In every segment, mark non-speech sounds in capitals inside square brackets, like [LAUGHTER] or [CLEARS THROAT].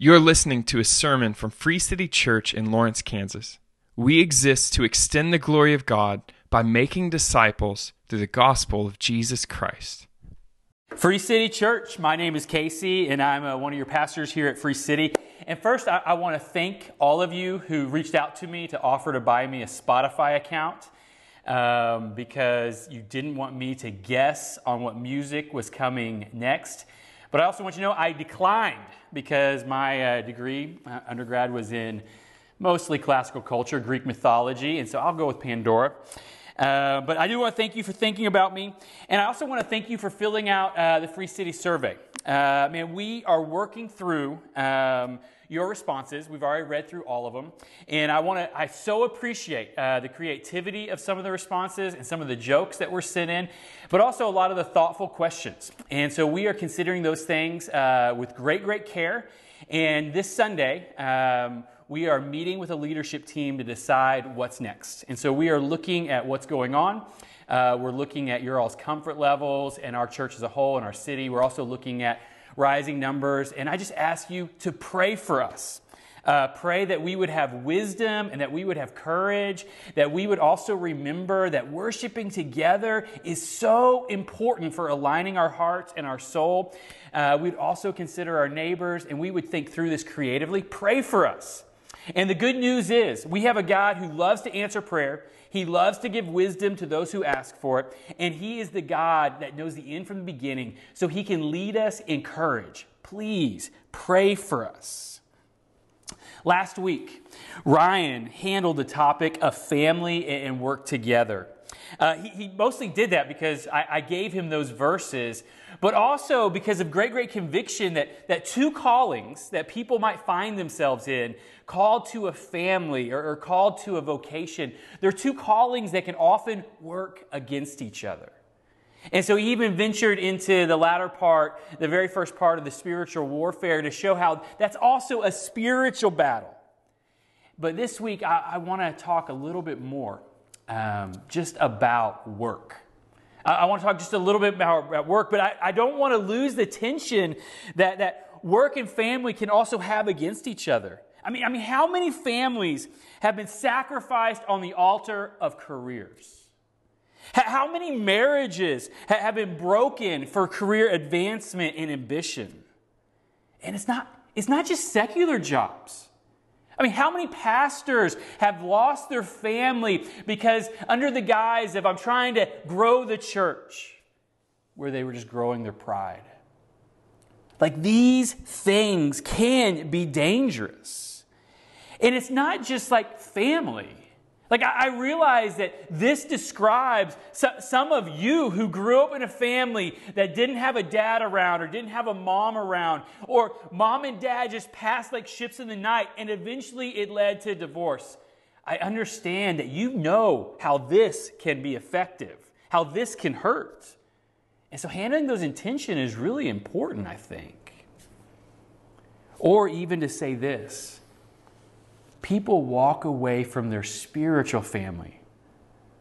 You're listening to a sermon from Free City Church in Lawrence, Kansas. We exist to extend the glory of God by making disciples through the gospel of Jesus Christ. Free City Church, my name is Casey, and I'm uh, one of your pastors here at Free City. And first, I, I want to thank all of you who reached out to me to offer to buy me a Spotify account um, because you didn't want me to guess on what music was coming next. But I also want you to know I declined because my uh, degree, uh, undergrad, was in mostly classical culture, Greek mythology, and so I'll go with Pandora. Uh, but I do want to thank you for thinking about me, and I also want to thank you for filling out uh, the Free City Survey. Uh, man, we are working through um, your responses. We've already read through all of them. And I want to, I so appreciate uh, the creativity of some of the responses and some of the jokes that were sent in, but also a lot of the thoughtful questions. And so we are considering those things uh, with great, great care. And this Sunday, um, we are meeting with a leadership team to decide what's next. And so we are looking at what's going on. Uh, we're looking at your all's comfort levels and our church as a whole and our city. We're also looking at rising numbers. And I just ask you to pray for us. Uh, pray that we would have wisdom and that we would have courage, that we would also remember that worshiping together is so important for aligning our hearts and our soul. Uh, we'd also consider our neighbors and we would think through this creatively. Pray for us. And the good news is, we have a God who loves to answer prayer. He loves to give wisdom to those who ask for it. And He is the God that knows the end from the beginning, so He can lead us in courage. Please pray for us. Last week, Ryan handled the topic of family and work together. Uh, he, he, mostly did that because I, I, gave him those verses, but also because of great, great conviction that, that two callings that people might find themselves in, called to a family or, or called to a vocation, they're two callings that can often work against each other. And so he even ventured into the latter part, the very first part of the spiritual warfare to show how that's also a spiritual battle. But this week, I, I want to talk a little bit more um, just about work. I, I want to talk just a little bit about, work, but I, I don't want to lose the tension that, that work and family can also have against each other. I mean, I mean, how many families have been sacrificed on the altar of careers? How many marriages have been broken for career advancement and ambition? And it's not, it's not just secular jobs. I mean, how many pastors have lost their family because, under the guise of I'm trying to grow the church, where they were just growing their pride? Like, these things can be dangerous. And it's not just like family. Like, I, realize that this describes some of you who grew up in a family that didn't have a dad around or didn't have a mom around, or mom and dad just passed like ships in the night and eventually it led to divorce. I understand that you know how this can be effective, how this can hurt. And so handling those intention is really important, I think. Or even to say this people walk away from their spiritual family,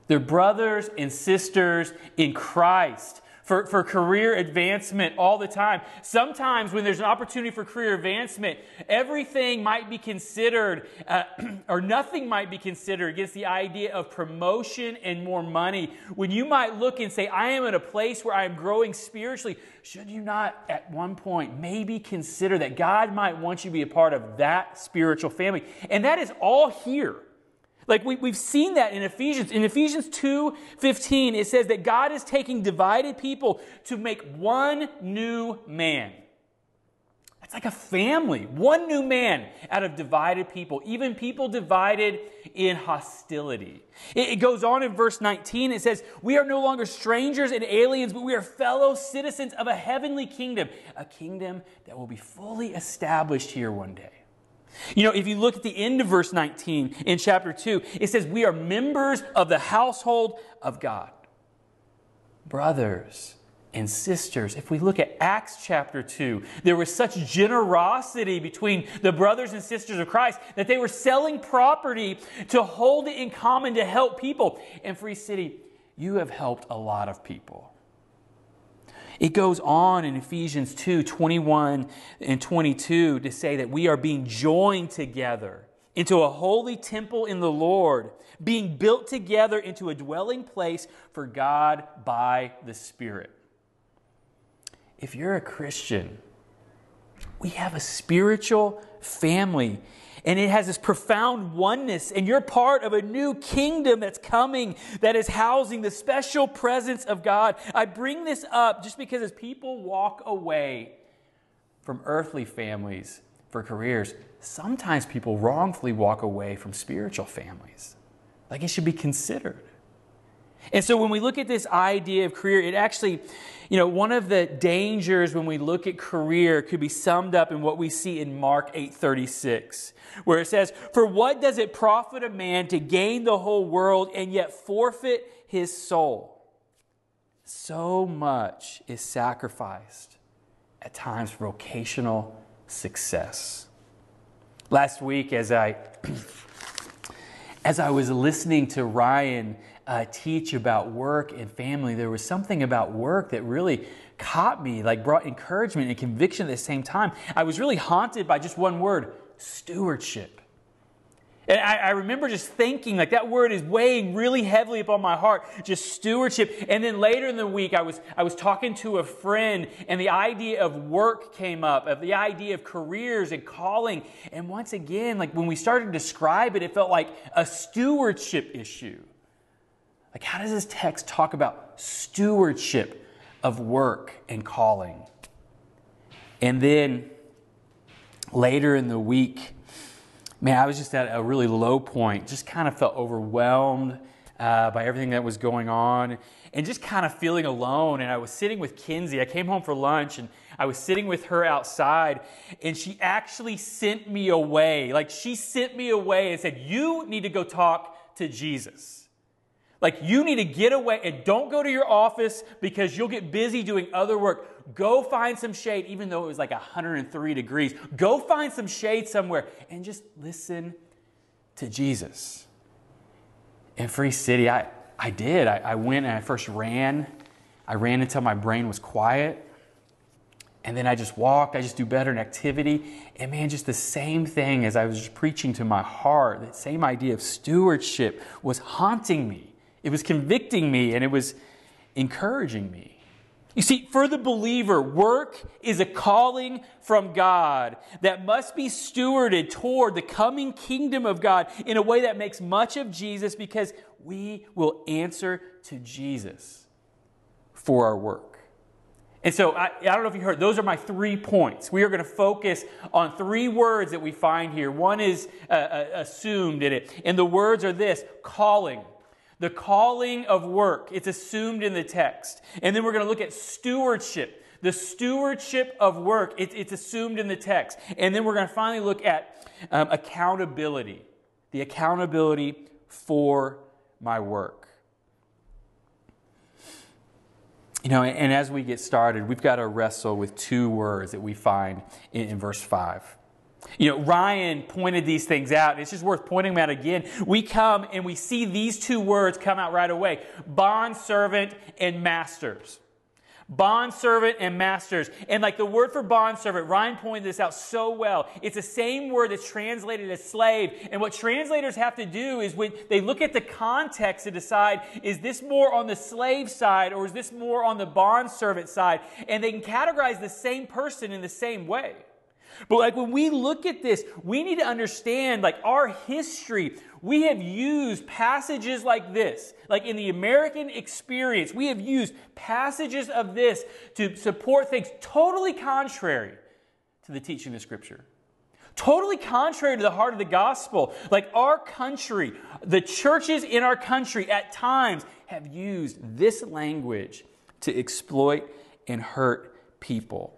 their brothers and sisters in Christ. For, for career advancement all the time. Sometimes, when there's an opportunity for career advancement, everything might be considered, uh, [CLEARS THROAT] or nothing might be considered against the idea of promotion and more money. When you might look and say, I am in a place where I am growing spiritually, should you not at one point maybe consider that God might want you to be a part of that spiritual family? And that is all here. Like we, we've seen that in Ephesians. In Ephesians 2 15, it says that God is taking divided people to make one new man. It's like a family, one new man out of divided people, even people divided in hostility. It, it, goes on in verse 19. It says, We are no longer strangers and aliens, but we are fellow citizens of a heavenly kingdom, a kingdom that will be fully established here one day. You know, if you look at the end of verse 19 in chapter 2, it says, We are members of the household of God. Brothers, and sisters, if we look at Acts chapter 2, there was such generosity between the brothers and sisters of Christ that they were selling property to hold it in common to help people. And Free City, you have helped a lot of people. It goes on in Ephesians 2 21 and 22 to say that we are being joined together into a holy temple in the Lord, being built together into a dwelling place for God by the Spirit. If you're a Christian, we have a spiritual family and it has this profound oneness, and you're part of a new kingdom that's coming that is housing the special presence of God. I bring this up just because as people walk away from earthly families for careers, sometimes people wrongfully walk away from spiritual families. Like it should be considered. And so when we look at this idea of career, it actually, you know, one of the dangers when we look at career could be summed up in what we see in Mark 8:36, where it says, "For what does it profit a man to gain the whole world and yet forfeit his soul?" So much is sacrificed at times for vocational success. Last week as I [CLEARS THROAT] as I was listening to Ryan uh, teach about work and family, there was something about work that really caught me, like brought encouragement and conviction at the same time. I was really haunted by just one word stewardship. And I, I, remember just thinking, like, that word is weighing really heavily upon my heart, just stewardship. And then later in the week, I was, I was talking to a friend, and the idea of work came up, of the idea of careers and calling. And once again, like, when we started to describe it, it felt like a stewardship issue. Like, how does this text talk about stewardship of work and calling? And then later in the week, man, I was just at a really low point, just kind of felt overwhelmed uh, by everything that was going on and just kind of feeling alone. And I was sitting with Kinsey. I came home for lunch and I was sitting with her outside, and she actually sent me away. Like, she sent me away and said, You need to go talk to Jesus. Like, you need to get away and don't go to your office because you'll get busy doing other work. Go find some shade, even though it was like 103 degrees. Go find some shade somewhere and just listen to Jesus. In Free City, I, I did. I, I went and I first ran. I ran until my brain was quiet. And then I just walked. I just do better in activity. And man, just the same thing as I was just preaching to my heart, that same idea of stewardship was haunting me. It was convicting me and it was encouraging me. You see, for the believer, work is a calling from God that must be stewarded toward the coming kingdom of God in a way that makes much of Jesus because we will answer to Jesus for our work. And so, I, I, don't know if you heard, those are my three points. We are going to focus on three words that we find here. One is uh, uh, assumed in it, and the words are this calling. The calling of work, it's assumed in the text. And then we're going to look at stewardship. The stewardship of work, it, it's assumed in the text. And then we're going to finally look at um, accountability. The accountability for my work. You know, and, and as we get started, we've got to wrestle with two words that we find in, in verse 5. You know, Ryan pointed these things out, and it's just worth pointing them out again. We come and we see these two words come out right away bond servant and masters. Bond servant and masters. And like the word for bond servant, Ryan pointed this out so well. It's the same word that's translated as slave. And what translators have to do is when they look at the context to decide, is this more on the slave side or is this more on the bond servant side? And they can categorize the same person in the same way. But like when we look at this, we need to understand like our history. We have used passages like this, like in the American experience, we have used passages of this to support things totally contrary to the teaching of Scripture. Totally contrary to the heart of the gospel. Like our country, the churches in our country at times have used this language to exploit and hurt people.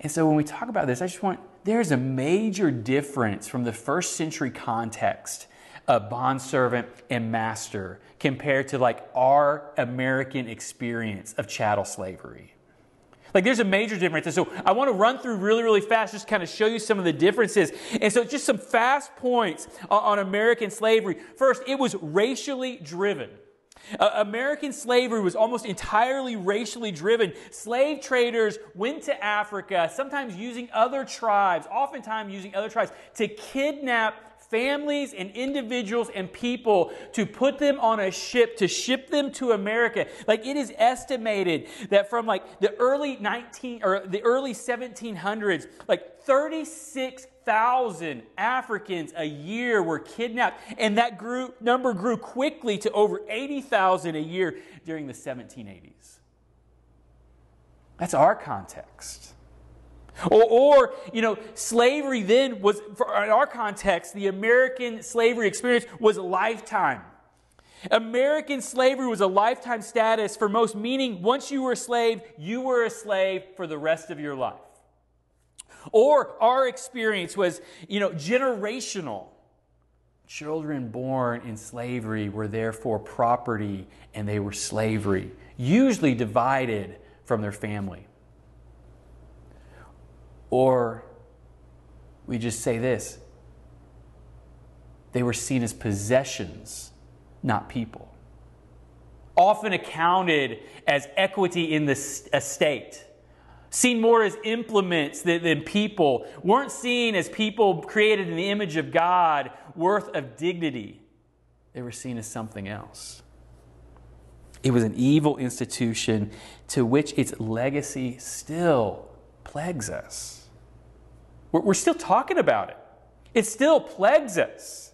And so when we talk about this, I just want, there's a major difference from the first century context of bondservant and master compared to like our American experience of chattel slavery. Like there's a major difference. And so I want to run through really, really fast, just kind of show you some of the differences. And so just some fast points on American slavery. First, it was racially driven. Uh, American slavery was almost entirely racially driven. Slave traders went to Africa, sometimes using other tribes, oftentimes using other tribes, to kidnap families and individuals and people to put them on a ship to ship them to America. Like it is estimated that from like the early 19 or the early 1700s, like 36,000 Africans a year were kidnapped and that grew number grew quickly to over 80,000 a year during the 1780s. That's our context. Or, or, you know, slavery then was, in our context, the American slavery experience was a lifetime. American slavery was a lifetime status for most, meaning once you were a slave, you were a slave for the rest of your life. Or our experience was, you know, generational. Children born in slavery were therefore property and they were slavery, usually divided from their family. Or we just say this they were seen as possessions, not people. Often accounted as equity in the estate. Seen more as implements than, than people. Weren't seen as people created in the image of God, worth of dignity. They were seen as something else. It was an evil institution to which its legacy still plagues us. We're still talking about it. It still plagues us.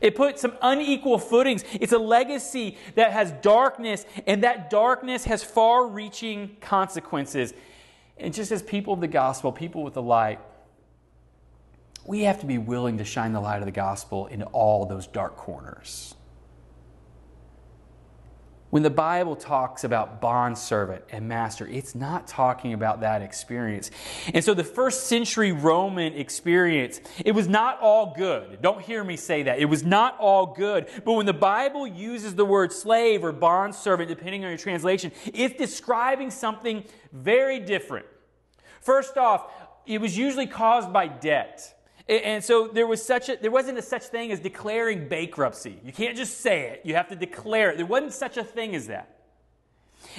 It puts some unequal footings. It's a legacy that has darkness, and that darkness has far reaching consequences. And just as people of the gospel, people with the light, we have to be willing to shine the light of the gospel in all those dark corners. When the Bible talks about bondservant and master, it's not talking about that experience. And so the first century Roman experience, it was not all good. Don't hear me say that. It was not all good. But when the Bible uses the word slave or bondservant, depending on your translation, it's describing something very different. First off, it was usually caused by debt. And so there was such a, there wasn't a such thing as declaring bankruptcy. You can't just say it. You have to declare it. There wasn't such a thing as that.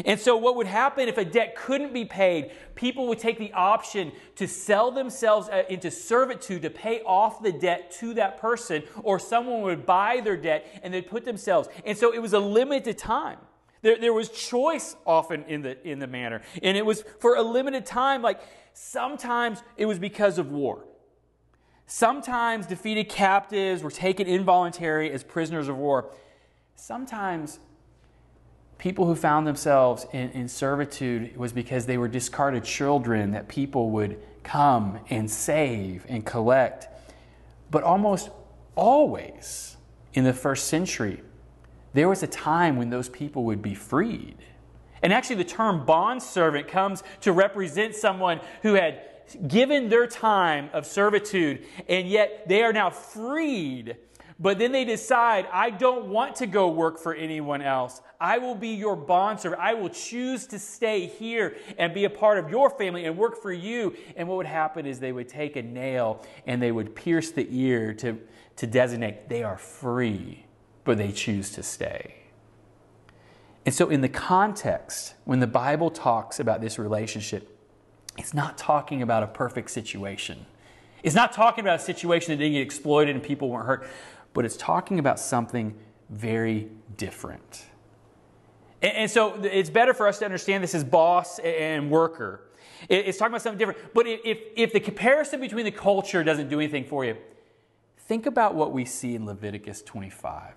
And so what would happen if a debt couldn't be paid, people would take the option to sell themselves uh, into servitude to pay off the debt to that person, or someone would buy their debt and they'd put themselves. And so it was a limited time. There, there was choice often in the, in the manner. And it was for a limited time, like sometimes it was because of war. Sometimes defeated captives were taken involuntarily as prisoners of war. Sometimes people who found themselves in, in, servitude was because they were discarded children that people would come and save and collect. But almost always in the first century, there was a time when those people would be freed. And actually, the term bondservant comes to represent someone who had given their time of servitude, and yet they are now freed. But then they decide, I don't want to go work for anyone else. I will be your bondservant. I will choose to stay here and be a part of your family and work for you. And what would happen is they would take a nail and they would pierce the ear to, to designate they are free, but they choose to stay. And so, in the context, when the Bible talks about this relationship, it's not talking about a perfect situation. It's not talking about a situation that didn't get exploited and people weren't hurt, but it's talking about something very different. And, and so it's better for us to understand this as boss and worker. It's talking about something different. But if, if the comparison between the culture doesn't do anything for you, think about what we see in Leviticus 25.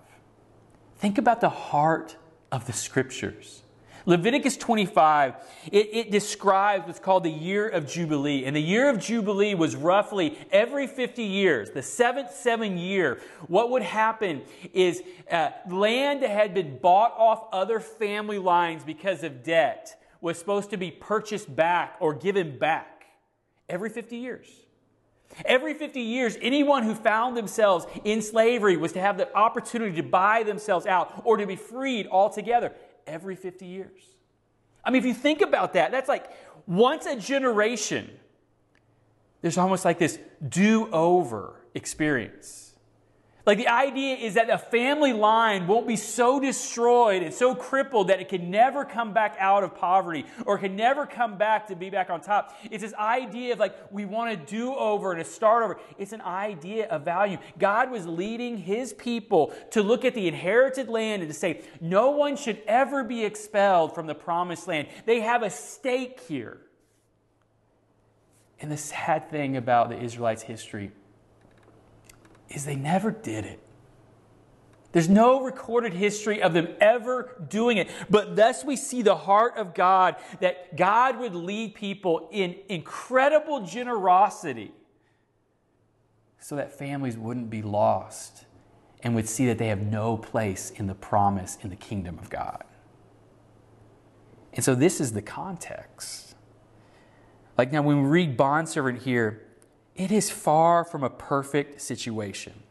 Think about the heart of the scriptures. Leviticus 25, it, it, describes what's called the year of Jubilee. And the year of Jubilee was roughly every 50 years, the seventh seven year. What would happen is uh, land that had been bought off other family lines because of debt was supposed to be purchased back or given back every 50 years. Every 50 years, anyone who found themselves in slavery was to have the opportunity to buy themselves out or to be freed altogether every 50 years. I mean, if you think about that, that's like once a generation, there's almost like this do over experience. Like the idea is that a family line won't be so destroyed and so crippled that it can never come back out of poverty or can never come back to be back on top. It's this idea of like we want to do over and to start over. It's an idea of value. God was leading his people to look at the inherited land and to say, no one should ever be expelled from the promised land. They have a stake here. And the sad thing about the Israelites' history is they never did it. There's no recorded history of them ever doing it. But thus we see the heart of God that God would lead people in incredible generosity so that families wouldn't be lost and would see that they have no place in the promise in the kingdom of God. And so this is the context. Like now, when we read bondservant here, it is far from a perfect situation,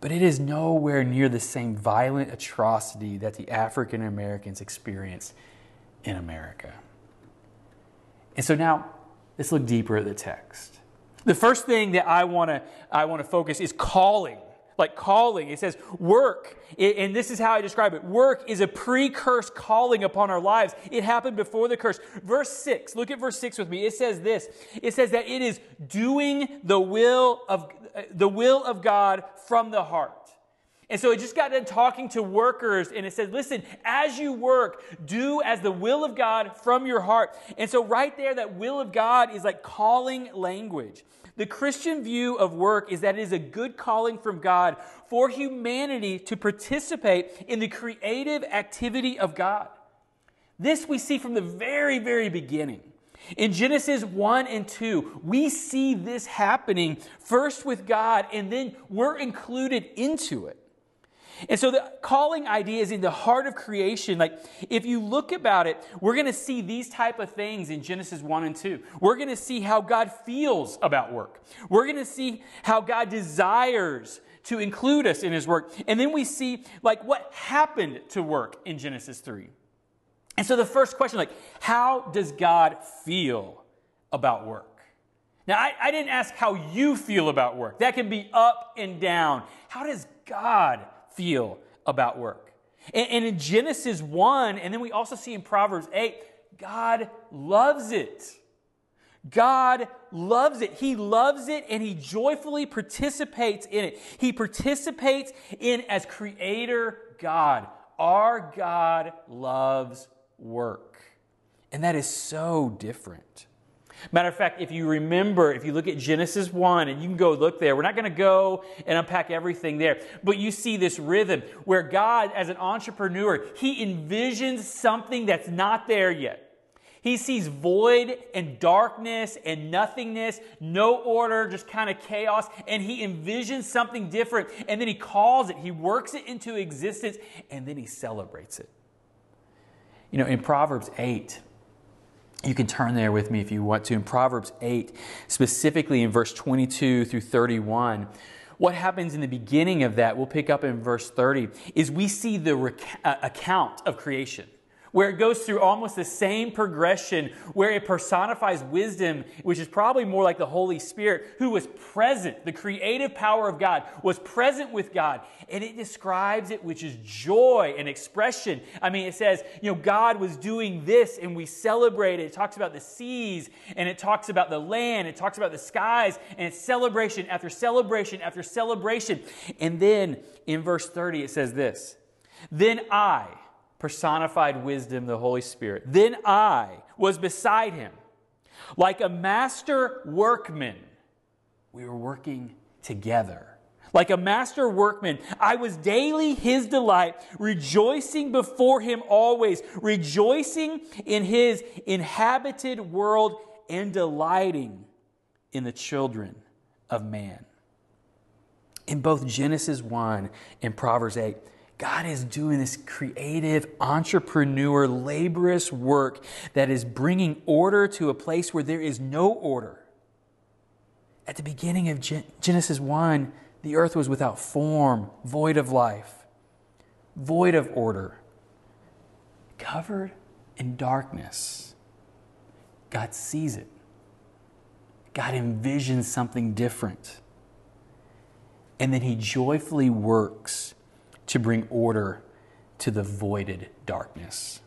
but it is nowhere near the same violent atrocity that the African Americans experienced in America. And so now, let's look deeper at the text. The first thing that I want to I want to focus is calling like calling. It says work. and this is how I describe it. Work is a pre-curse calling upon our lives. It happened before the curse. Verse 6, look at verse 6 with me. It says this. It says that it is doing the will of, uh, the will of God from the heart. And so it just got done talking to workers and it said, listen, as you work, do as the will of God from your heart. And so right there, that will of God is like calling language. The Christian view of work is that it is a good calling from God for humanity to participate in the creative activity of God. This we see from the very, very beginning. In Genesis 1 and 2, we see this happening first with God, and then we're included into it. And so the calling idea is in the heart of creation. Like if you look about it, we're going to see these type of things in Genesis 1 and 2. We're going to see how God feels about work. We're going to see how God desires to include us in his work. And then we see like what happened to work in Genesis 3. And so the first question like how does God feel about work? Now, I, I didn't ask how you feel about work. That can be up and down. How does God feel about work. And, and in Genesis 1, and then we also see in Proverbs 8, God loves it. God loves it. He loves it and he joyfully participates in it. He participates in as creator God. Our God loves work. And that is so different. Matter of fact, if you remember, if you look at Genesis 1, and you can go look there, we're not going to go and unpack everything there, but you see this rhythm where God, as an entrepreneur, he envisions something that's not there yet. He sees void and darkness and nothingness, no order, just kind of chaos, and he envisions something different, and then he calls it, he works it into existence, and then he celebrates it. You know, in Proverbs 8, you can turn there with me if you want to. In Proverbs 8, specifically in verse 22 through 31, what happens in the beginning of that, we'll pick up in verse 30, is we see the rec- uh, account of creation where it goes through almost the same progression, where it personifies wisdom, which is probably more like the Holy Spirit, who was present. The creative power of God was present with God. And it describes it, which is joy and expression. I mean, it says, you know, God was doing this and we celebrate it. It talks about the seas and it talks about the land. It talks about the skies and it's celebration after celebration after celebration. And then in verse 30, it says this Then I, personified wisdom, the Holy Spirit. Then I was beside him. Like a master workman, we were working together. Like a master workman, I was daily his delight, rejoicing before him always, rejoicing in his inhabited world and delighting in the children of man. In both Genesis 1 and Proverbs 8, God is doing this creative, entrepreneur, laborious work that is bringing order to a place where there is no order. At the beginning of Genesis 1, the earth was without form, void of life, void of order, covered in darkness. God sees it. God envisions something different. and then he joyfully works to bring order to the voided darkness.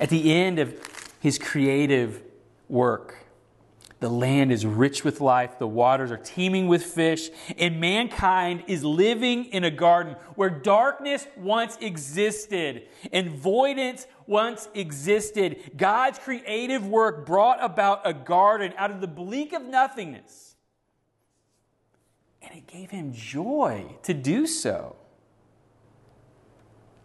At the end of his creative work, the land is rich with life, the waters are teeming with fish, and mankind is living in a garden where darkness once existed and voidance once existed. God's creative work brought about a garden out of the bleak of nothingness. And it gave him joy to do so.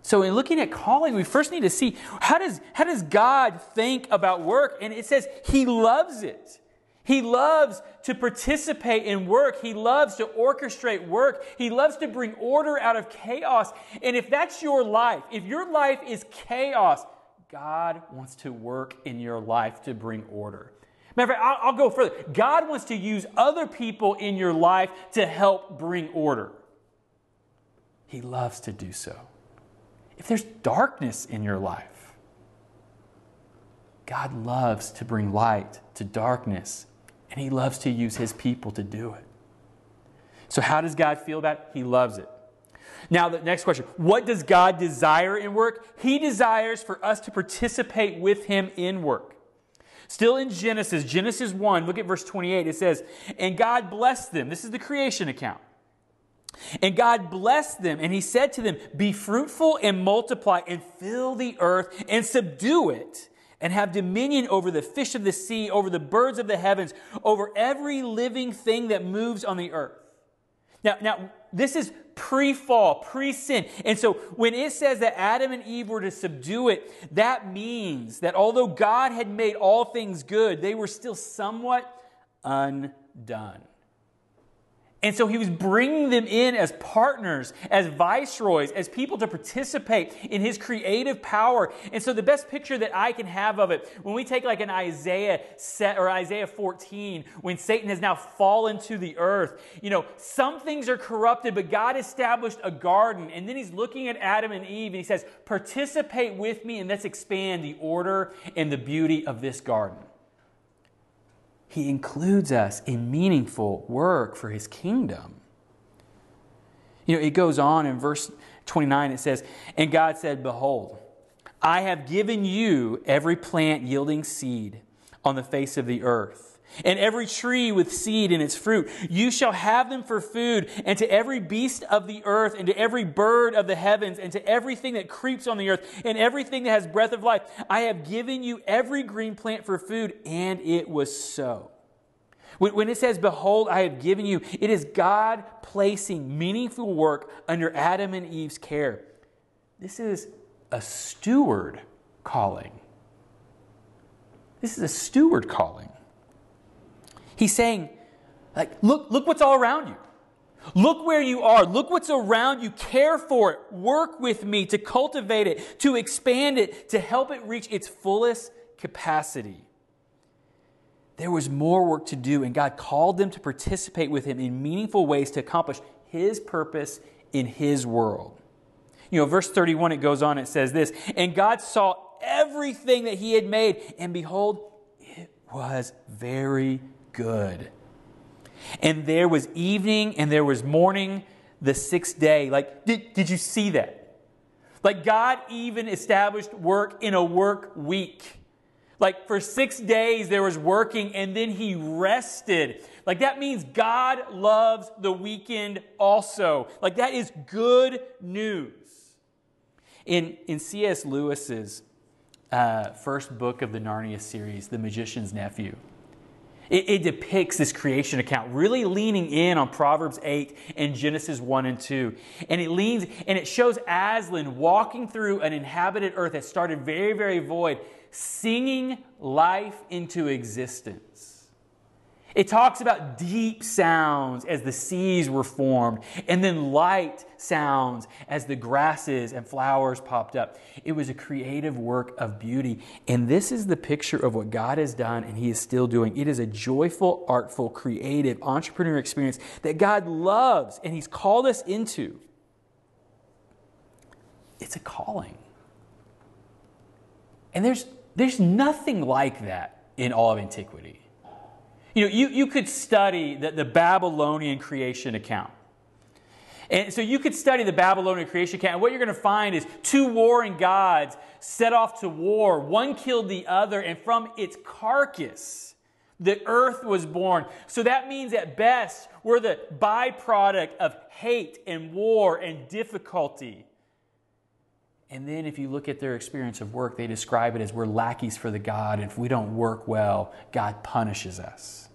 So, in looking at calling, we first need to see how does, how does God think about work? And it says he loves it. He loves to participate in work. He loves to orchestrate work. He loves to bring order out of chaos. And if that's your life, if your life is chaos, God wants to work in your life to bring order. Matter of fact, I'll, I'll go further. God wants to use other people in your life to help bring order. He loves to do so. If there's darkness in your life, God loves to bring light to darkness and he loves to use his people to do it. So, how does God feel about it? He loves it. Now, the next question What does God desire in work? He desires for us to participate with him in work. Still in Genesis, Genesis 1, look at verse 28. It says, And God blessed them. This is the creation account. And God blessed them, and he said to them, Be fruitful and multiply, and fill the earth and subdue it and have dominion over the fish of the sea, over the birds of the heavens, over every living thing that moves on the earth. Now, now this is pre-fall, pre-sin. And so when it says that Adam and Eve were to subdue it, that means that although God had made all things good, they were still somewhat undone. And so he was bringing them in as partners, as viceroys, as people to participate in his creative power. And so the best picture that I can have of it, when we take like an Isaiah set or Isaiah 14, when Satan has now fallen to the earth, you know, some things are corrupted, but God established a garden. And then he's looking at Adam and Eve and he says, participate with me and let's expand the order and the beauty of this garden. He includes us in meaningful work for his kingdom. You know, it goes on in verse 29, it says, And God said, Behold, I have given you every plant yielding seed on the face of the earth and every tree with seed in its fruit. You shall have them for food, and to every beast of the earth, and to every bird of the heavens, and to everything that creeps on the earth, and everything that has breath of life. I have given you every green plant for food, and it was so. When it says, Behold, I have given you, it is God placing meaningful work under Adam and Eve's care. This is a steward calling. This is a steward calling. He's saying, like, look, look what's all around you. Look where you are. Look what's around you. Care for it. Work with me to cultivate it, to expand it, to help it reach its fullest capacity. There was more work to do, and God called them to participate with Him in meaningful ways to accomplish His purpose in His world. You know, verse 31, it goes on, it says this And God saw everything that He had made, and behold, it was very good. And there was evening and there was morning the sixth day. Like, did, did you see that? Like, God even established work in a work week. Like, for six days there was working and then he rested. Like, that means God loves the weekend also. Like, that is good news. In, in C.S. Lewis's uh, first book of the Narnia series, The Magician's Nephew, it, it, depicts this creation account, really leaning in on Proverbs 8 and Genesis 1 and 2. And it leans and it shows Aslan walking through an inhabited earth that started very, very void, singing life into existence. It talks about deep sounds as the seas were formed, and then light sounds as the grasses and flowers popped up. It was a creative work of beauty. And this is the picture of what God has done and He is still doing. It is a joyful, artful, creative, entrepreneur experience that God loves and He's called us into. It's a calling. And there's, there's nothing like that in all of antiquity. You know, you, you could study the, the Babylonian creation account. And so you could study the Babylonian creation account, and what you're going to find is two warring gods set off to war. One killed the other, and from its carcass, the earth was born. So that means at best, we're the byproduct of hate and war and difficulty. And then if you look at their experience of work, they describe it as we're lackeys for the God. And if we don't work well, God punishes us.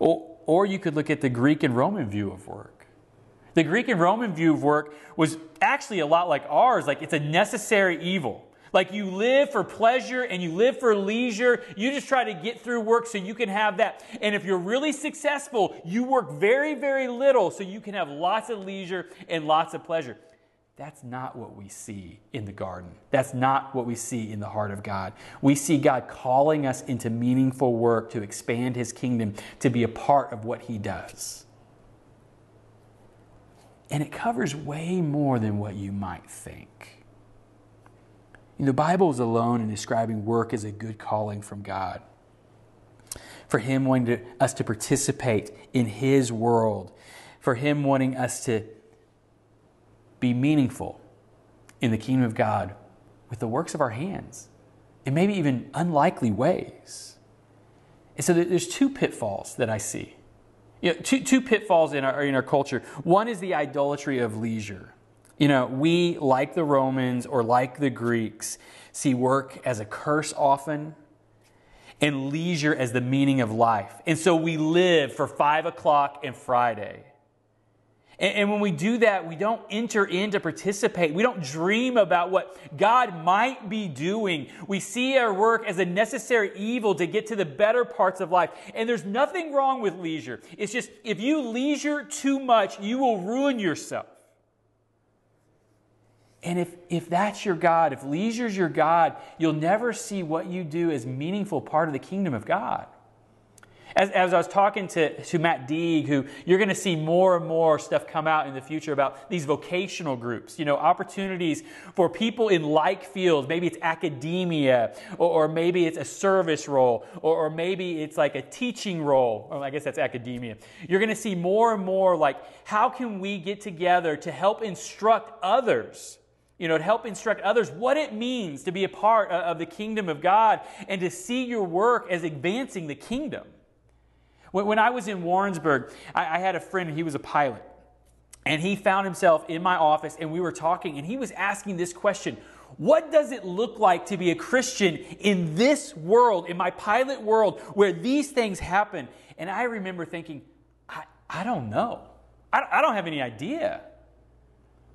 Or, or you could look at the Greek and Roman view of work. The Greek and Roman view of work was actually a lot like ours, like it's a necessary evil. Like you live for pleasure and you live for leisure. You just try to get through work so you can have that. And if you're really successful, you work very, very little so you can have lots of leisure and lots of pleasure. That's not what we see in the garden. That's not what we see in the heart of God. We see God calling us into meaningful work to expand His kingdom, to be a part of what He does. And it covers way more than what you might think. The Bible is alone in describing work as a good calling from God. For Him wanting to, us to participate in His world, for Him wanting us to be meaningful in the kingdom of God with the works of our hands in maybe even unlikely ways. And so there's two pitfalls that I see. You know, two, two pitfalls in our, in our culture. One is the idolatry of leisure. You know, we, like the Romans or like the Greeks, see work as a curse often and leisure as the meaning of life. And so we live for five o'clock and Friday. And, and when we do that, we don't enter in to participate. We don't dream about what God might be doing. We see our work as a necessary evil to get to the better parts of life. And there's nothing wrong with leisure. It's just if you leisure too much, you will ruin yourself. And if, if that's your God, if leisure's your God, you'll never see what you do as meaningful part of the kingdom of God. As, as I was talking to, to Matt Deeg, who you're going to see more and more stuff come out in the future about these vocational groups, you know, opportunities for people in like fields. Maybe it's academia, or, or maybe it's a service role, or, or maybe it's like a teaching role. Or I guess that's academia. You're going to see more and more like, how can we get together to help instruct others? you know, to help instruct others what it means to be a part of the kingdom of God and to see your work as advancing the kingdom. When I was in Warrensburg, I had a friend, he was a pilot. And he found himself in my office, and we were talking, and he was asking this question What does it look like to be a Christian in this world, in my pilot world, where these things happen? And I remember thinking, I, I don't know. I, I don't have any idea.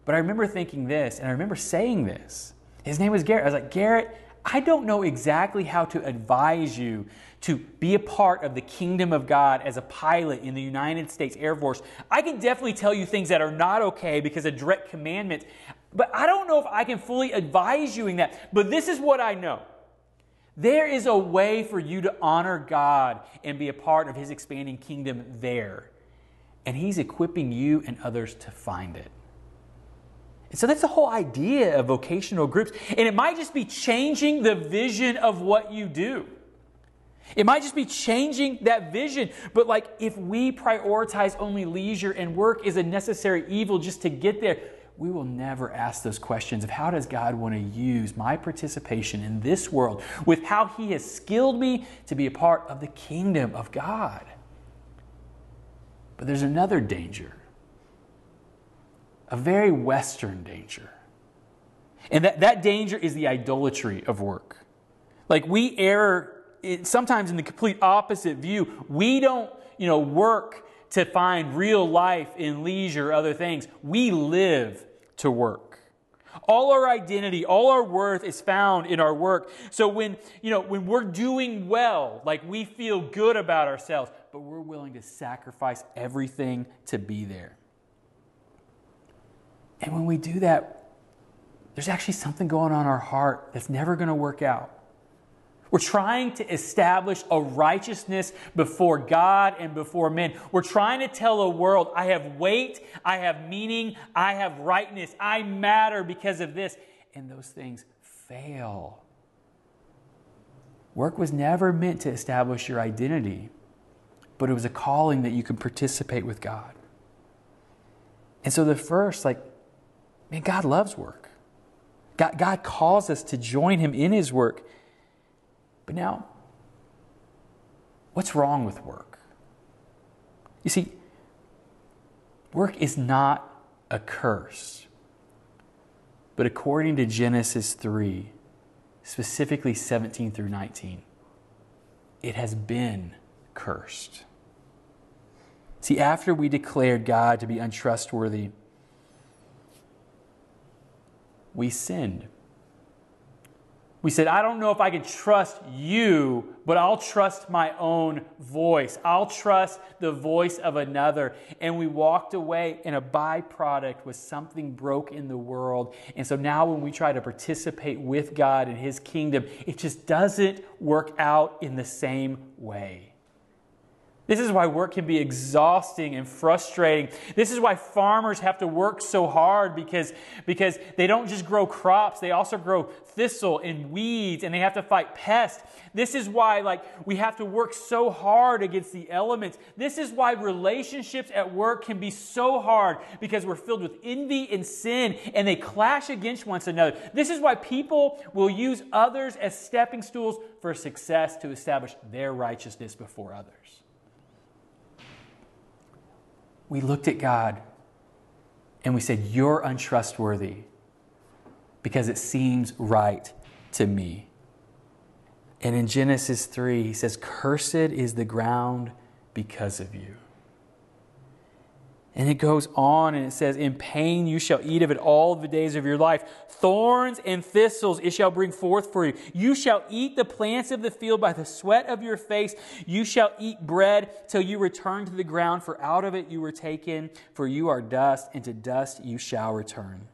But I remember thinking this, and I remember saying this. His name was Garrett. I was like, Garrett, I don't know exactly how to advise you to be a part of the kingdom of God as a pilot in the United States Air Force. I can definitely tell you things that are not okay because of direct commandment, but I don't know if I can fully advise you in that. But this is what I know. There is a way for you to honor God and be a part of His expanding kingdom there. And He's equipping you and others to find it. And so that's the whole idea of vocational groups. And it might just be changing the vision of what you do. It might just be changing that vision. But like if we prioritize only leisure and work is a necessary evil just to get there, we will never ask those questions of how does God want to use my participation in this world with how He has skilled me to be a part of the kingdom of God. But there's another danger a very Western danger. And that, that danger is the idolatry of work. Like we err sometimes in the complete opposite view. We don't, you know, work to find real life in leisure, other things. We live to work. All our identity, all our worth is found in our work. So when, you know, when we're doing well, like we feel good about ourselves, but we're willing to sacrifice everything to be there. And when we do that, there's actually something going on in our heart that's never going to work out. We're trying to establish a righteousness before God and before men. We're trying to tell the world, I have weight, I have meaning, I have rightness, I matter because of this. And those things fail. Work was never meant to establish your identity, but it was a calling that you could participate with God. And so the first, like, man, God loves work. God, God calls us to join Him in His work. But now, what's wrong with work? You see, work is not a curse. But according to Genesis 3, specifically 17 through 19, it has been cursed. See, after we declared God to be untrustworthy, we sinned. We said, I don't know if I can trust you, but I'll trust my own voice. I'll trust the voice of another. And we walked away, and a byproduct was something broke in the world. And so now, when we try to participate with God in His kingdom, it just doesn't work out in the same way. This is why work can be exhausting and frustrating. This is why farmers have to work so hard because, because they don't just grow crops, they also grow thistle and weeds and they have to fight pests. This is why like we have to work so hard against the elements. This is why relationships at work can be so hard because we're filled with envy and sin and they clash against one another. This is why people will use others as stepping stools for success to establish their righteousness before others we looked at God and we said, You're untrustworthy because it seems right to me. And in Genesis 3, he says, Cursed is the ground because of you. And it goes on and it says, In pain you shall eat of it all the days of your life. Thorns and thistles it shall bring forth for you. You shall eat the plants of the field by the sweat of your face. You shall eat bread till you return to the ground, for out of it you were taken, for you are dust, and to dust you shall return.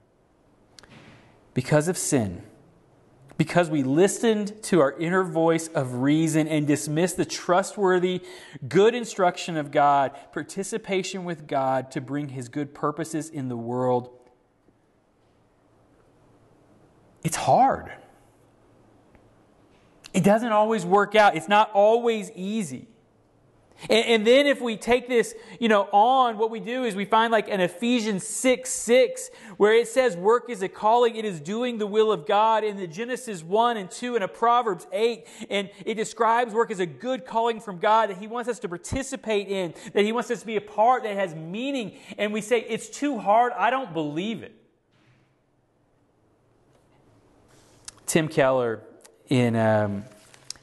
Because of sin, because we listened to our inner voice of reason and dismissed the trustworthy, good instruction of God, participation with God to bring His good purposes in the world. It's hard. It doesn't always work out. It's not always easy. And, and, then if we take this, you know, on, what we do is we find like an Ephesians 6, 6, where it says work is a calling, it is doing the will of God. In the Genesis 1 and 2 and a Proverbs 8, and it describes work as a good calling from God that He wants us to participate in, that He wants us to be a part that has meaning. And we say, it's too hard, I don't believe it. Tim Keller, in, um,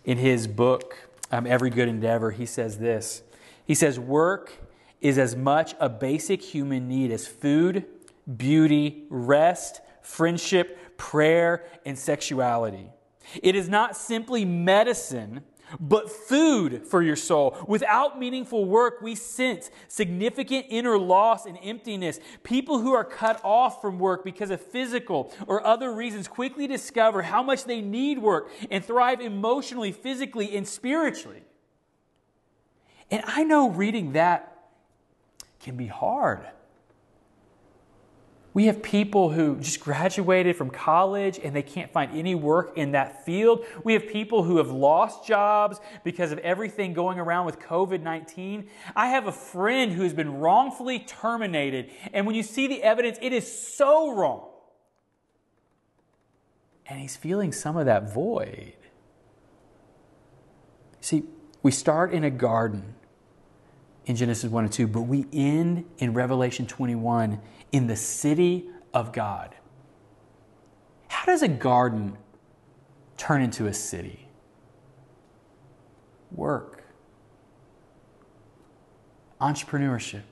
in his book, um, every good endeavor, he says this. He says, Work is as much a basic human need as food, beauty, rest, friendship, prayer, and sexuality. It is not simply medicine but food for your soul. Without meaningful work, we sense significant inner loss and emptiness. People who are cut off from work because of physical or other reasons quickly discover how much they need work and thrive emotionally, physically, and spiritually. And I know reading that can be hard. We have people who just graduated from college and they can't find any work in that field. We have people who have lost jobs because of everything going around with COVID 19. I have a friend who has been wrongfully terminated, and when you see the evidence, it is so wrong. And he's feeling some of that void. See, we start in a garden in Genesis 1 and 2, but we end in Revelation 21 in the city of God. How does a garden turn into a city? Work, entrepreneurship,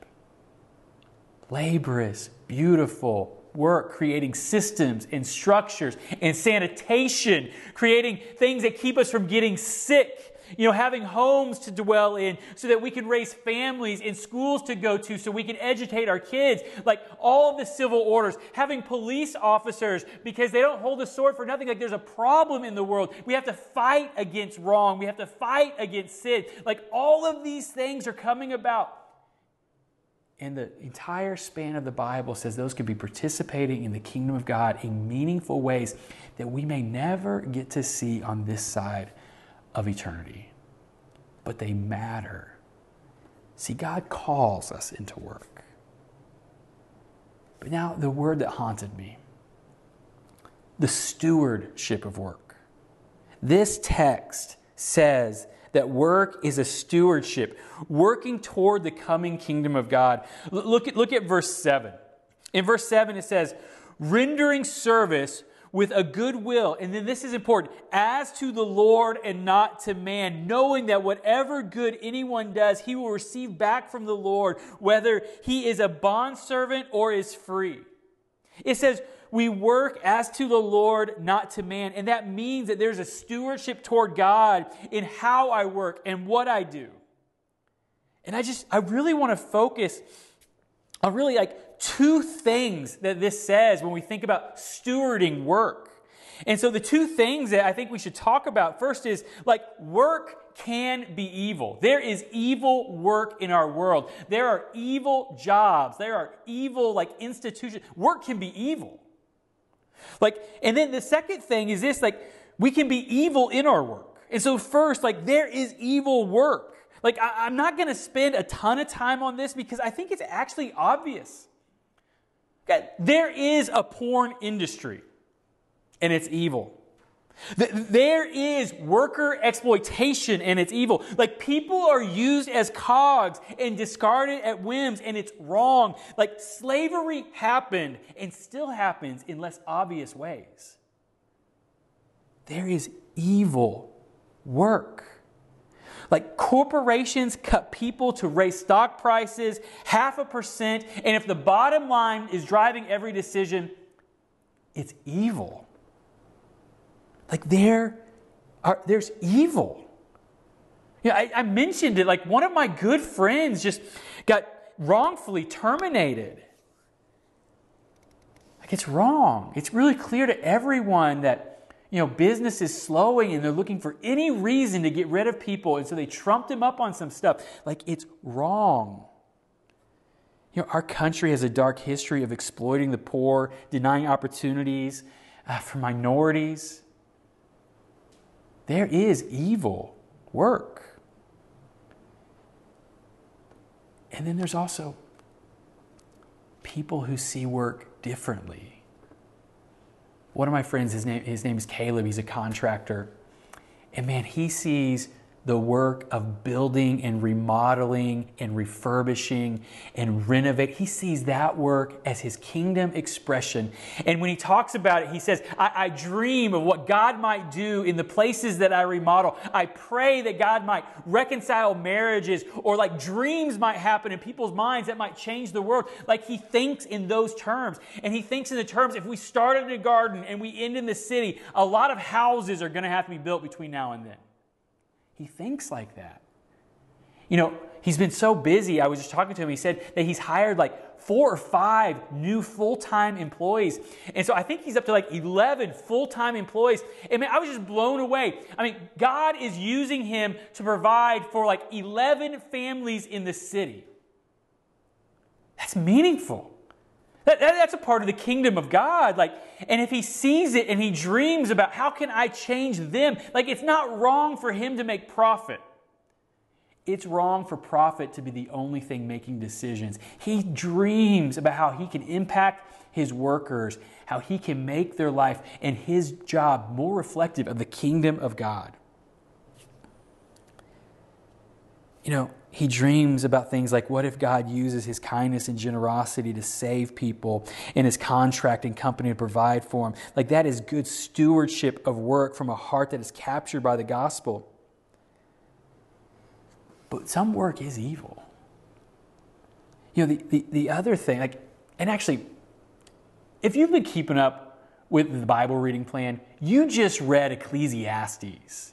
laborious, beautiful work, creating systems and structures and sanitation, creating things that keep us from getting sick you know, having homes to dwell in so that we can raise families and schools to go to so we can educate our kids. Like all of the civil orders, having police officers because they don't hold a sword for nothing. Like there's a problem in the world. We have to fight against wrong. We have to fight against sin. Like all of these things are coming about. And the entire span of the Bible says those could be participating in the kingdom of God in meaningful ways that we may never get to see on this side of eternity, but they matter. See, God calls us into work. But now the word that haunted me the stewardship of work. This text says that work is a stewardship, working toward the coming kingdom of God. Look at, look at verse 7. In verse 7, it says, rendering service with a good will. And then this is important as to the Lord and not to man, knowing that whatever good anyone does, he will receive back from the Lord, whether he is a bondservant or is free. It says, we work as to the Lord, not to man. And that means that there's a stewardship toward God in how I work and what I do. And I just, I really want to focus on really like two things that this says when we think about stewarding work. And so the two things that I think we should talk about first is like work can be evil. There is evil work in our world. There are evil jobs. There are evil like institutions. Work can be evil. Like, and then the second thing is this, like, we can be evil in our work. And so first, like, there is evil work. Like, I, am not going to spend a ton of time on this because I think it's actually obvious. There is a porn industry, and it's evil. There is worker exploitation and it's evil. Like people are used as cogs and discarded at whims and it's wrong. Like slavery happened and still happens in less obvious ways. There is evil work. Like corporations cut people to raise stock prices half a percent, and if the bottom line is driving every decision, it's evil. Like there are, there's evil. Yeah, I, I mentioned it. Like one of my good friends just got wrongfully terminated. Like it's wrong. It's really clear to everyone that you know business is slowing and they're looking for any reason to get rid of people, and so they trumped him up on some stuff. Like it's wrong. You know, our country has a dark history of exploiting the poor, denying opportunities uh, for minorities. There is evil work. And then there's also people who see work differently. One of my friends, his name, his name is Caleb, he's a contractor. And man, he sees the work of building and remodeling and refurbishing and renovate. He sees that work as his kingdom expression. And when he talks about it, he says, I, I, dream of what God might do in the places that I remodel. I pray that God might reconcile marriages or like dreams might happen in people's minds that might change the world. Like he thinks in those terms. And he thinks in the terms if we start in a garden and we end in the city, a lot of houses are going to have to be built between now and then. He thinks like that. You know, he's been so busy. I was just talking to him. He said that he's hired like four or five new full time employees. And so I think he's up to like 11 full time employees. And man, I was just blown away. I mean, God is using him to provide for like 11 families in the city. That's meaningful. That, that, that's a part of the kingdom of God. Like, and if he sees it and he dreams about how can I change them, like it's not wrong for him to make profit. It's wrong for profit to be the only thing making decisions. He dreams about how he can impact his workers, how he can make their life and his job more reflective of the kingdom of God. You know, he dreams about things like what if God uses his kindness and generosity to save people and his contracting company to provide for him? Like that is good stewardship of work from a heart that is captured by the gospel. But some work is evil. You know, the, the, the other thing, like, and actually, if you've been keeping up with the Bible reading plan, you just read Ecclesiastes.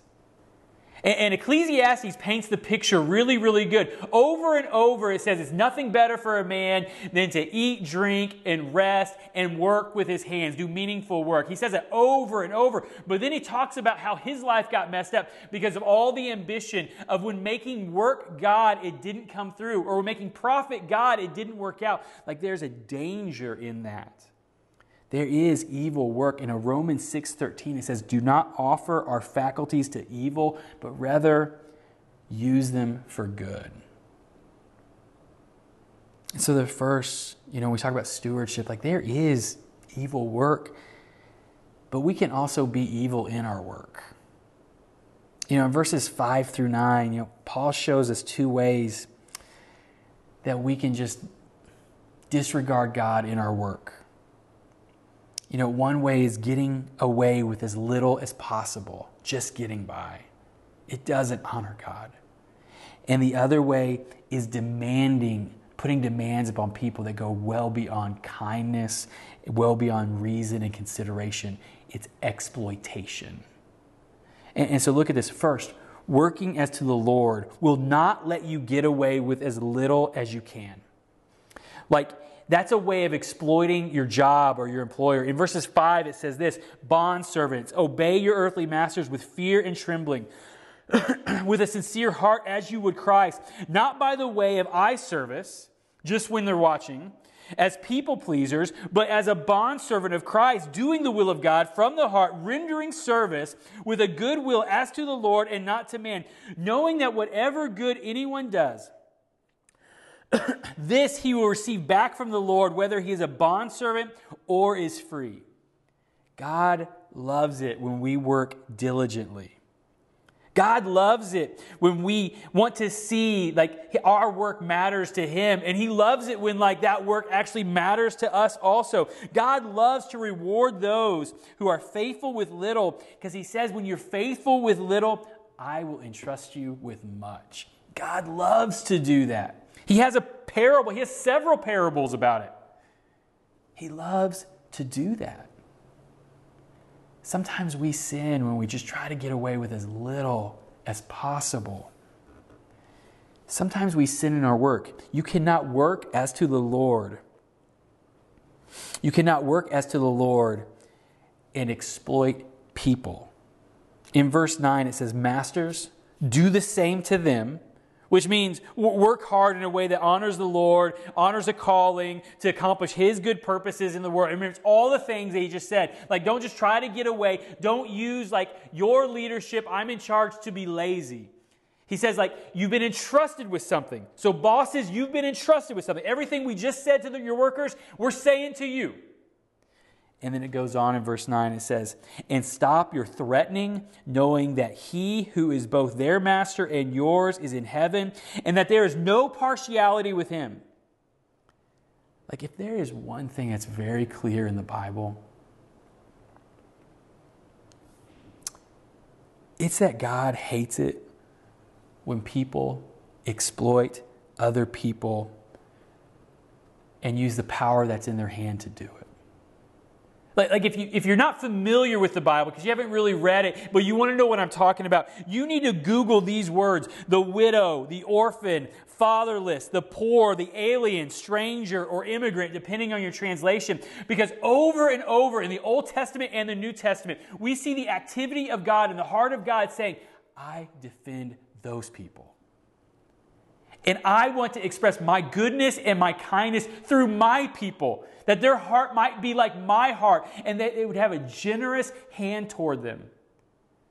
And, Ecclesiastes paints the picture really, really good. Over and over, it says it's nothing better for a man than to eat, drink, and rest and work with his hands, do meaningful work. He says it over and over. But then he talks about how his life got messed up because of all the ambition of when making work God, it didn't come through, or making profit God, it didn't work out. Like there's a danger in that. There is evil work. In a Romans 6:13 it says, "Do not offer our faculties to evil, but rather use them for good." so the first, you know, we talk about stewardship, like there is evil work, but we can also be evil in our work. You know, in verses 5 through 9, you know, Paul shows us two ways that we can just disregard God in our work. You know, one way is getting away with as little as possible, just getting by. It doesn't honor God. And the other way is demanding, putting demands upon people that go well beyond kindness, well beyond reason and consideration. It's exploitation. And, and so look at this first. Working as to the Lord will not let you get away with as little as you can. Like, that's a way of exploiting your job or your employer. In verses 5, it says this Bond servants, obey your earthly masters with fear and trembling, [CLEARS THROAT] with a sincere heart as you would Christ, not by the way of eye service, just when they're watching, as people pleasers, but as a bondservant of Christ, doing the will of God from the heart, rendering service with a good will as to the Lord and not to man, knowing that whatever good anyone does, [COUGHS] this he will receive back from the Lord, whether he is a bondservant or is free. God loves it when we work diligently. God loves it when we want to see like our work matters to him and he loves it when like that work actually matters to us also. God loves to reward those who are faithful with little because he says when you're faithful with little, I will entrust you with much. God loves to do that. He has a parable, he has several parables about it. He loves to do that. Sometimes we sin when we just try to get away with as little as possible. Sometimes we sin in our work. You cannot work as to the Lord. You cannot work as to the Lord and exploit people. In verse 9, it says, Masters, do the same to them which means work hard in a way that honors the Lord, honors a calling to accomplish His good purposes in the world. Remember, it's all the things that He just said. Like, don't just try to get away. Don't use, like, your leadership, I'm in charge, to be lazy. He says, like, you've been entrusted with something. So, bosses, you've been entrusted with something. Everything we just said to the, your workers, we're saying to you. And then it goes on in verse 9, it says, And stop your threatening, knowing that he who is both their master and yours is in heaven, and that there is no partiality with him. Like, if there is one thing that's very clear in the Bible, it's that God hates it when people exploit other people and use the power that's in their hand to do it. Like, like if, you, if you're not familiar with the Bible, because you haven't really read it, but you want to know what I'm talking about, you need to Google these words the widow, the orphan, fatherless, the poor, the alien, stranger, or immigrant, depending on your translation. Because over and over in the Old Testament and the New Testament, we see the activity of God and the heart of God saying, I defend those people. And I want to express my goodness and my kindness through my people, that their heart might be like my heart, and that they would have a generous hand toward them.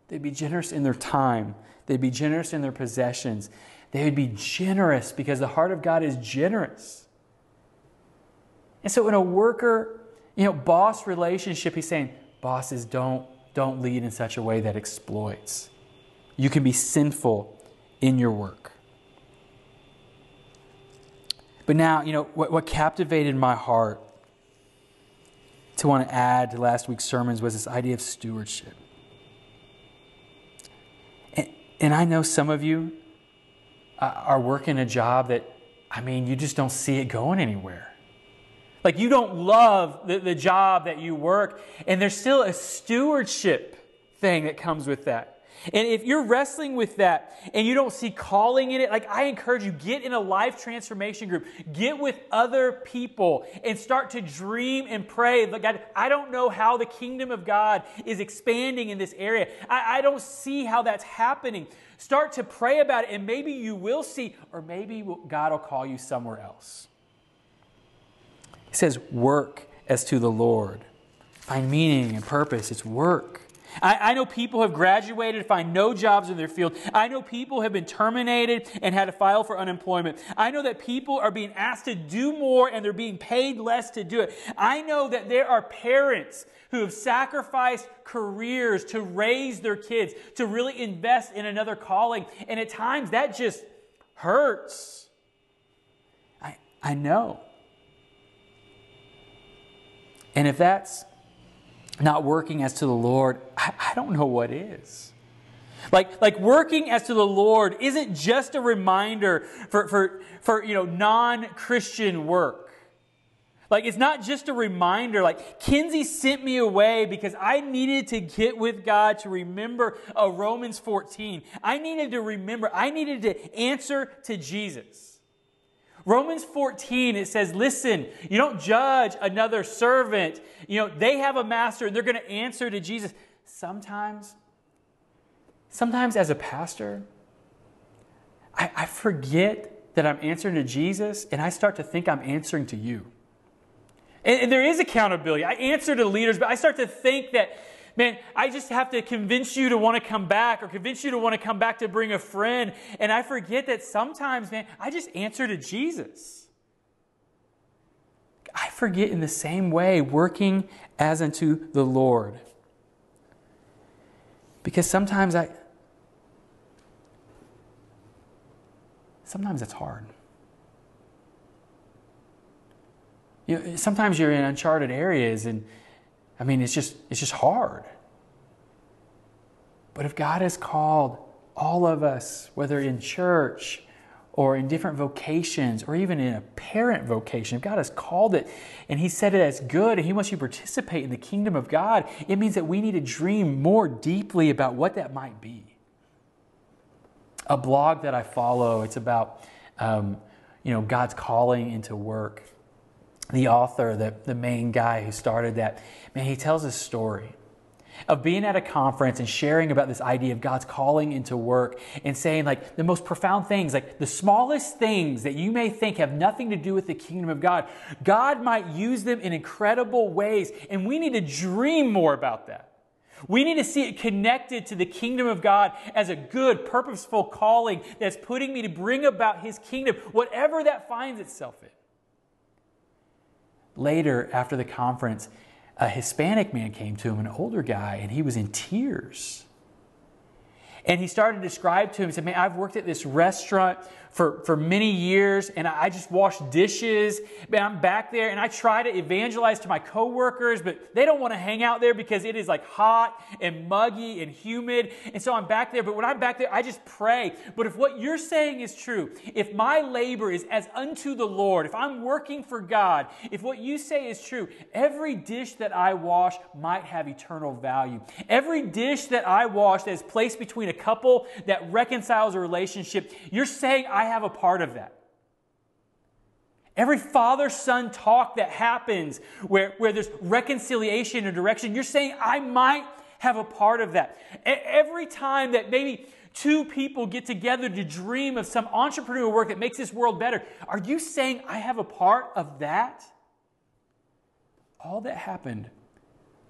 They'd be generous in their time, they'd be generous in their possessions. They would be generous because the heart of God is generous. And so, in a worker, you know, boss relationship, he's saying, bosses, don't, don't lead in such a way that exploits. You can be sinful in your work. But now, you know, what, what captivated my heart to want to add to last week's sermons was this idea of stewardship. And, and I know some of you uh, are working a job that, I mean, you just don't see it going anywhere. Like you don't love the, the job that you work, and there's still a stewardship thing that comes with that. And if you're wrestling with that and you don't see calling in it, like I encourage you, get in a life transformation group. Get with other people and start to dream and pray. Look, God, I don't know how the kingdom of God is expanding in this area. I, I don't see how that's happening. Start to pray about it, and maybe you will see, or maybe God will call you somewhere else. He says, Work as to the Lord. Find meaning and purpose. It's work. I, I, know people have graduated, find no jobs in their field. I know people have been terminated and had to file for unemployment. I know that people are being asked to do more and they're being paid less to do it. I know that there are parents who have sacrificed careers to raise their kids, to really invest in another calling. And at times that just hurts. I, I know. And if that's not working as to the Lord, I, I don't know what is. Like, like working as to the Lord isn't just a reminder for, for, for you know, non-Christian work. Like, it's not just a reminder. Like, Kinsey sent me away because I needed to get with God to remember uh, Romans 14. I needed to remember, I needed to answer to Jesus. Romans 14, it says, listen, you don't judge another servant. You know, they have a master and they're going to answer to Jesus. Sometimes, sometimes as a pastor, I, I forget that I'm answering to Jesus and I start to think I'm answering to you. And, and there is accountability. I answer to leaders, but I start to think that man, I just have to convince you to want to come back or convince you to want to come back to bring a friend. And I forget that sometimes, man, I just answer to Jesus. I forget in the same way, working as unto the Lord. Because sometimes I, sometimes it's hard. You know, sometimes you're in uncharted areas and I mean, it's just, it's just hard. But if God has called all of us, whether in church or in different vocations or even in a parent vocation, if God has called it and He said it as good and He wants you to participate in the kingdom of God, it means that we need to dream more deeply about what that might be. A blog that I follow, it's about um, you know God's calling into work the author, the, the main guy who started that, man, he tells a story of being at a conference and sharing about this idea of God's calling into work and saying like the most profound things, like the smallest things that you may think have nothing to do with the kingdom of God, God might use them in incredible ways. And we need to dream more about that. We need to see it connected to the kingdom of God as a good, purposeful calling that's putting me to bring about his kingdom, whatever that finds itself in. Later, after the conference, a Hispanic man came to him, an older guy, and he was in tears. And he started to describe to him, he said, Man, I've worked at this restaurant for, for many years and I just wash dishes. I'm back there and I try to evangelize to my coworkers, but they don't want to hang out there because it is like hot and muggy and humid. And so I'm back there. But when I'm back there, I just pray. But if what you're saying is true, if my labor is as unto the Lord, if I'm working for God, if what you say is true, every dish that I wash might have eternal value. Every dish that I wash that is placed between a couple that reconciles a relationship, you're saying I I have a part of that. Every father son talk that happens where, where there's reconciliation or direction, you're saying, I might have a part of that. Every time that maybe two people get together to dream of some entrepreneurial work that makes this world better, are you saying, I have a part of that? All that happened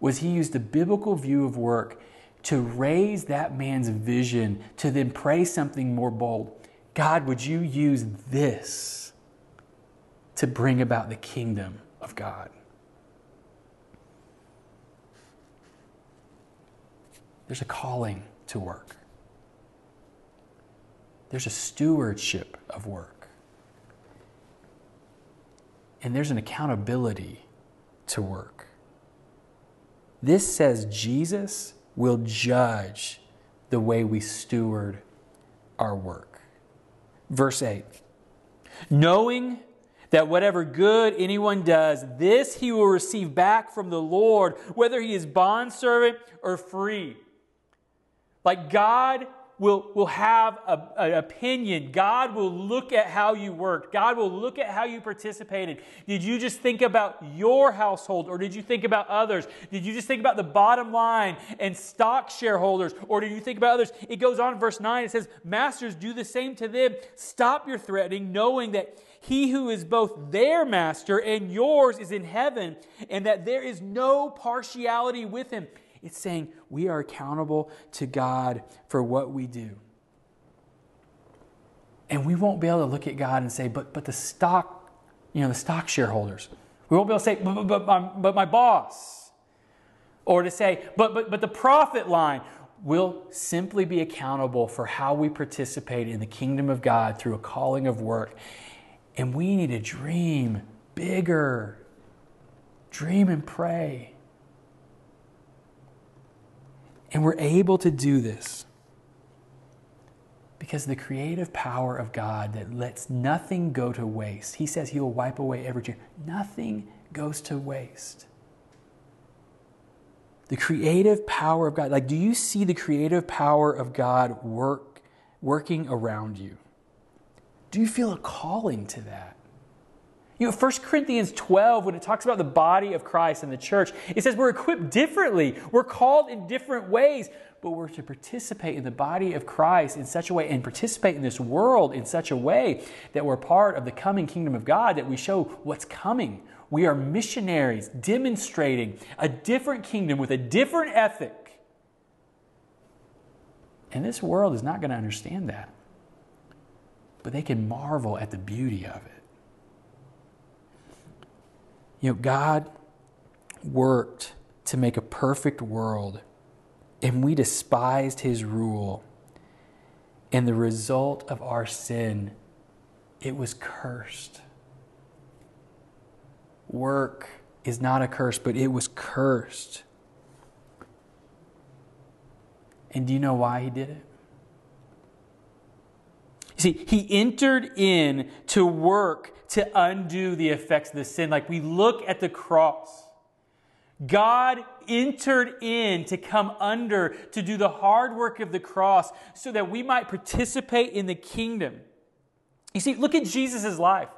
was he used a biblical view of work to raise that man's vision to then pray something more bold. God, would you use this to bring about the kingdom of God? There's a calling to work. There's a stewardship of work. And there's an accountability to work. This says Jesus will judge the way we steward our work. Verse 8 Knowing that whatever good anyone does, this he will receive back from the Lord, whether he is bondservant or free. Like God will, will have an opinion. God will look at how you worked. God will look at how you participated. Did you just think about your household or did you think about others? Did you just think about the bottom line and stock shareholders or did you think about others? It goes on, verse 9, it says, Masters, do the same to them. Stop your threatening, knowing that he who is both their master and yours is in heaven, and that there is no partiality with him. It's saying we are accountable to God for what we do. And we won't be able to look at God and say, but, but the stock, you know, the stock shareholders. We won't be able to say, but, but, but, my, but my boss. Or to say, but, but, but the profit line. We'll simply be accountable for how we participate in the kingdom of God through a calling of work. And we need to dream bigger, dream and pray. And we're able to do this because the creative power of God that lets nothing go to waste. He says he will wipe away every tear. Nothing goes to waste. The creative power of God. Like, do you see the creative power of God work working around you? Do you feel a calling to that? You know, 1 Corinthians 12, when it talks about the body of Christ and the church, it says we're equipped differently. We're called in different ways, but we're to participate in the body of Christ in such a way and participate in this world in such a way that we're part of the coming kingdom of God, that we show what's coming. We are missionaries demonstrating a different kingdom with a different ethic. And this world is not going to understand that. But they can marvel at the beauty of it. You know, God worked to make a perfect world, and we despised his rule. And the result of our sin, it was cursed work is not a curse, but it was cursed. And do you know why he did it? You See, he entered in to work to undo the effects of the sin. Like we look at the cross. God entered in to come under to do the hard work of the cross so that we might participate in the kingdom. You see, look at Jesus' life.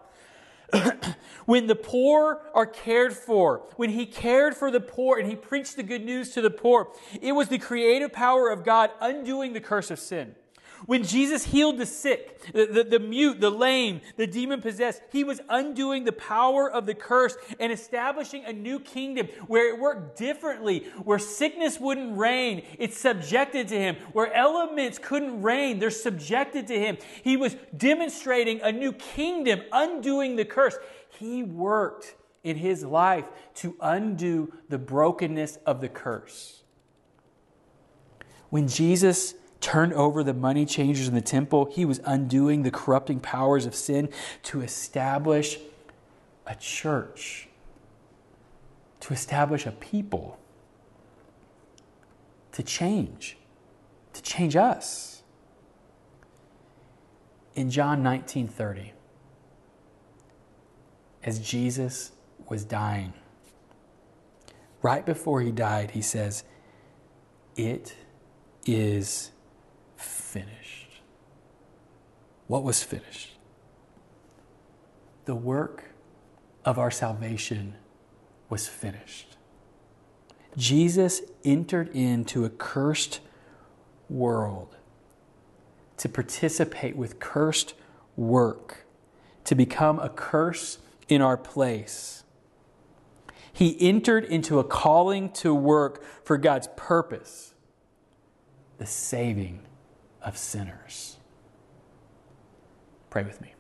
[CLEARS THROAT] when the poor are cared for, when he cared for the poor and he preached the good news to the poor, it was the creative power of God undoing the curse of sin. When Jesus healed the sick, the, the, the, mute, the lame, the demon possessed, he was undoing the power of the curse and establishing a new kingdom where it worked differently, where sickness wouldn't reign, it's subjected to him, where elements couldn't reign, they're subjected to him. He was demonstrating a new kingdom, undoing the curse. He worked in his life to undo the brokenness of the curse. When Jesus turned over the money changers in the temple, he was undoing the corrupting powers of sin to establish a church, to establish a people, to change, to change us. In John 19 30, as Jesus was dying, right before he died, he says, It is finished. What was finished? The work of our salvation was finished. Jesus entered into a cursed world to participate with cursed work, to become a curse in our place. He entered into a calling to work for God's purpose, the saving of sinners. Pray with me.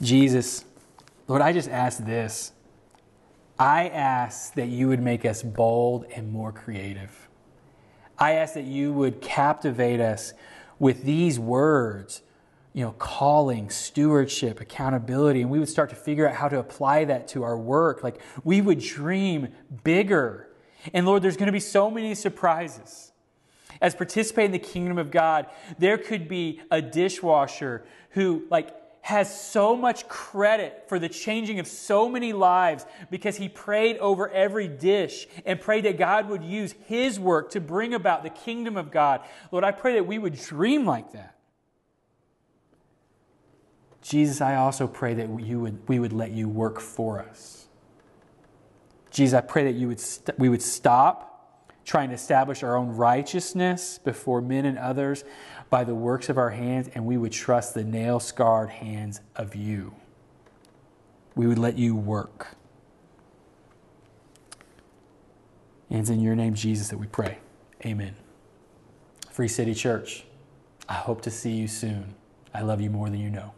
Jesus, Lord, I just ask this. I ask that you would make us bold and more creative. I ask that you would captivate us with these words, you know, calling, stewardship, accountability, and we would start to figure out how to apply that to our work. Like we would dream bigger. And Lord, there's going to be so many surprises as participate in the kingdom of God, there could be a dishwasher who like has so much credit for the changing of so many lives because he prayed over every dish and prayed that God would use his work to bring about the kingdom of God. Lord, I pray that we would dream like that. Jesus, I also pray that you would, we would let you work for us. Jesus, I pray that you would st- we would stop trying to establish our own righteousness before men and others by the works of our hands, and we would trust the nail scarred hands of you. We would let you work. And it's in your name, Jesus, that we pray. Amen. Free City Church, I hope to see you soon. I love you more than you know.